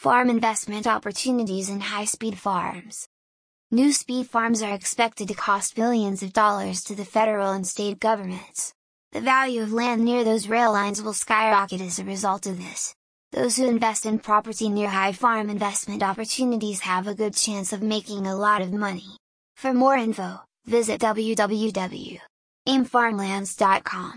farm investment opportunities in high-speed farms. New speed farms are expected to cost billions of dollars to the federal and state governments. The value of land near those rail lines will skyrocket as a result of this. Those who invest in property near high farm investment opportunities have a good chance of making a lot of money. For more info, visit www.aimfarmlands.com.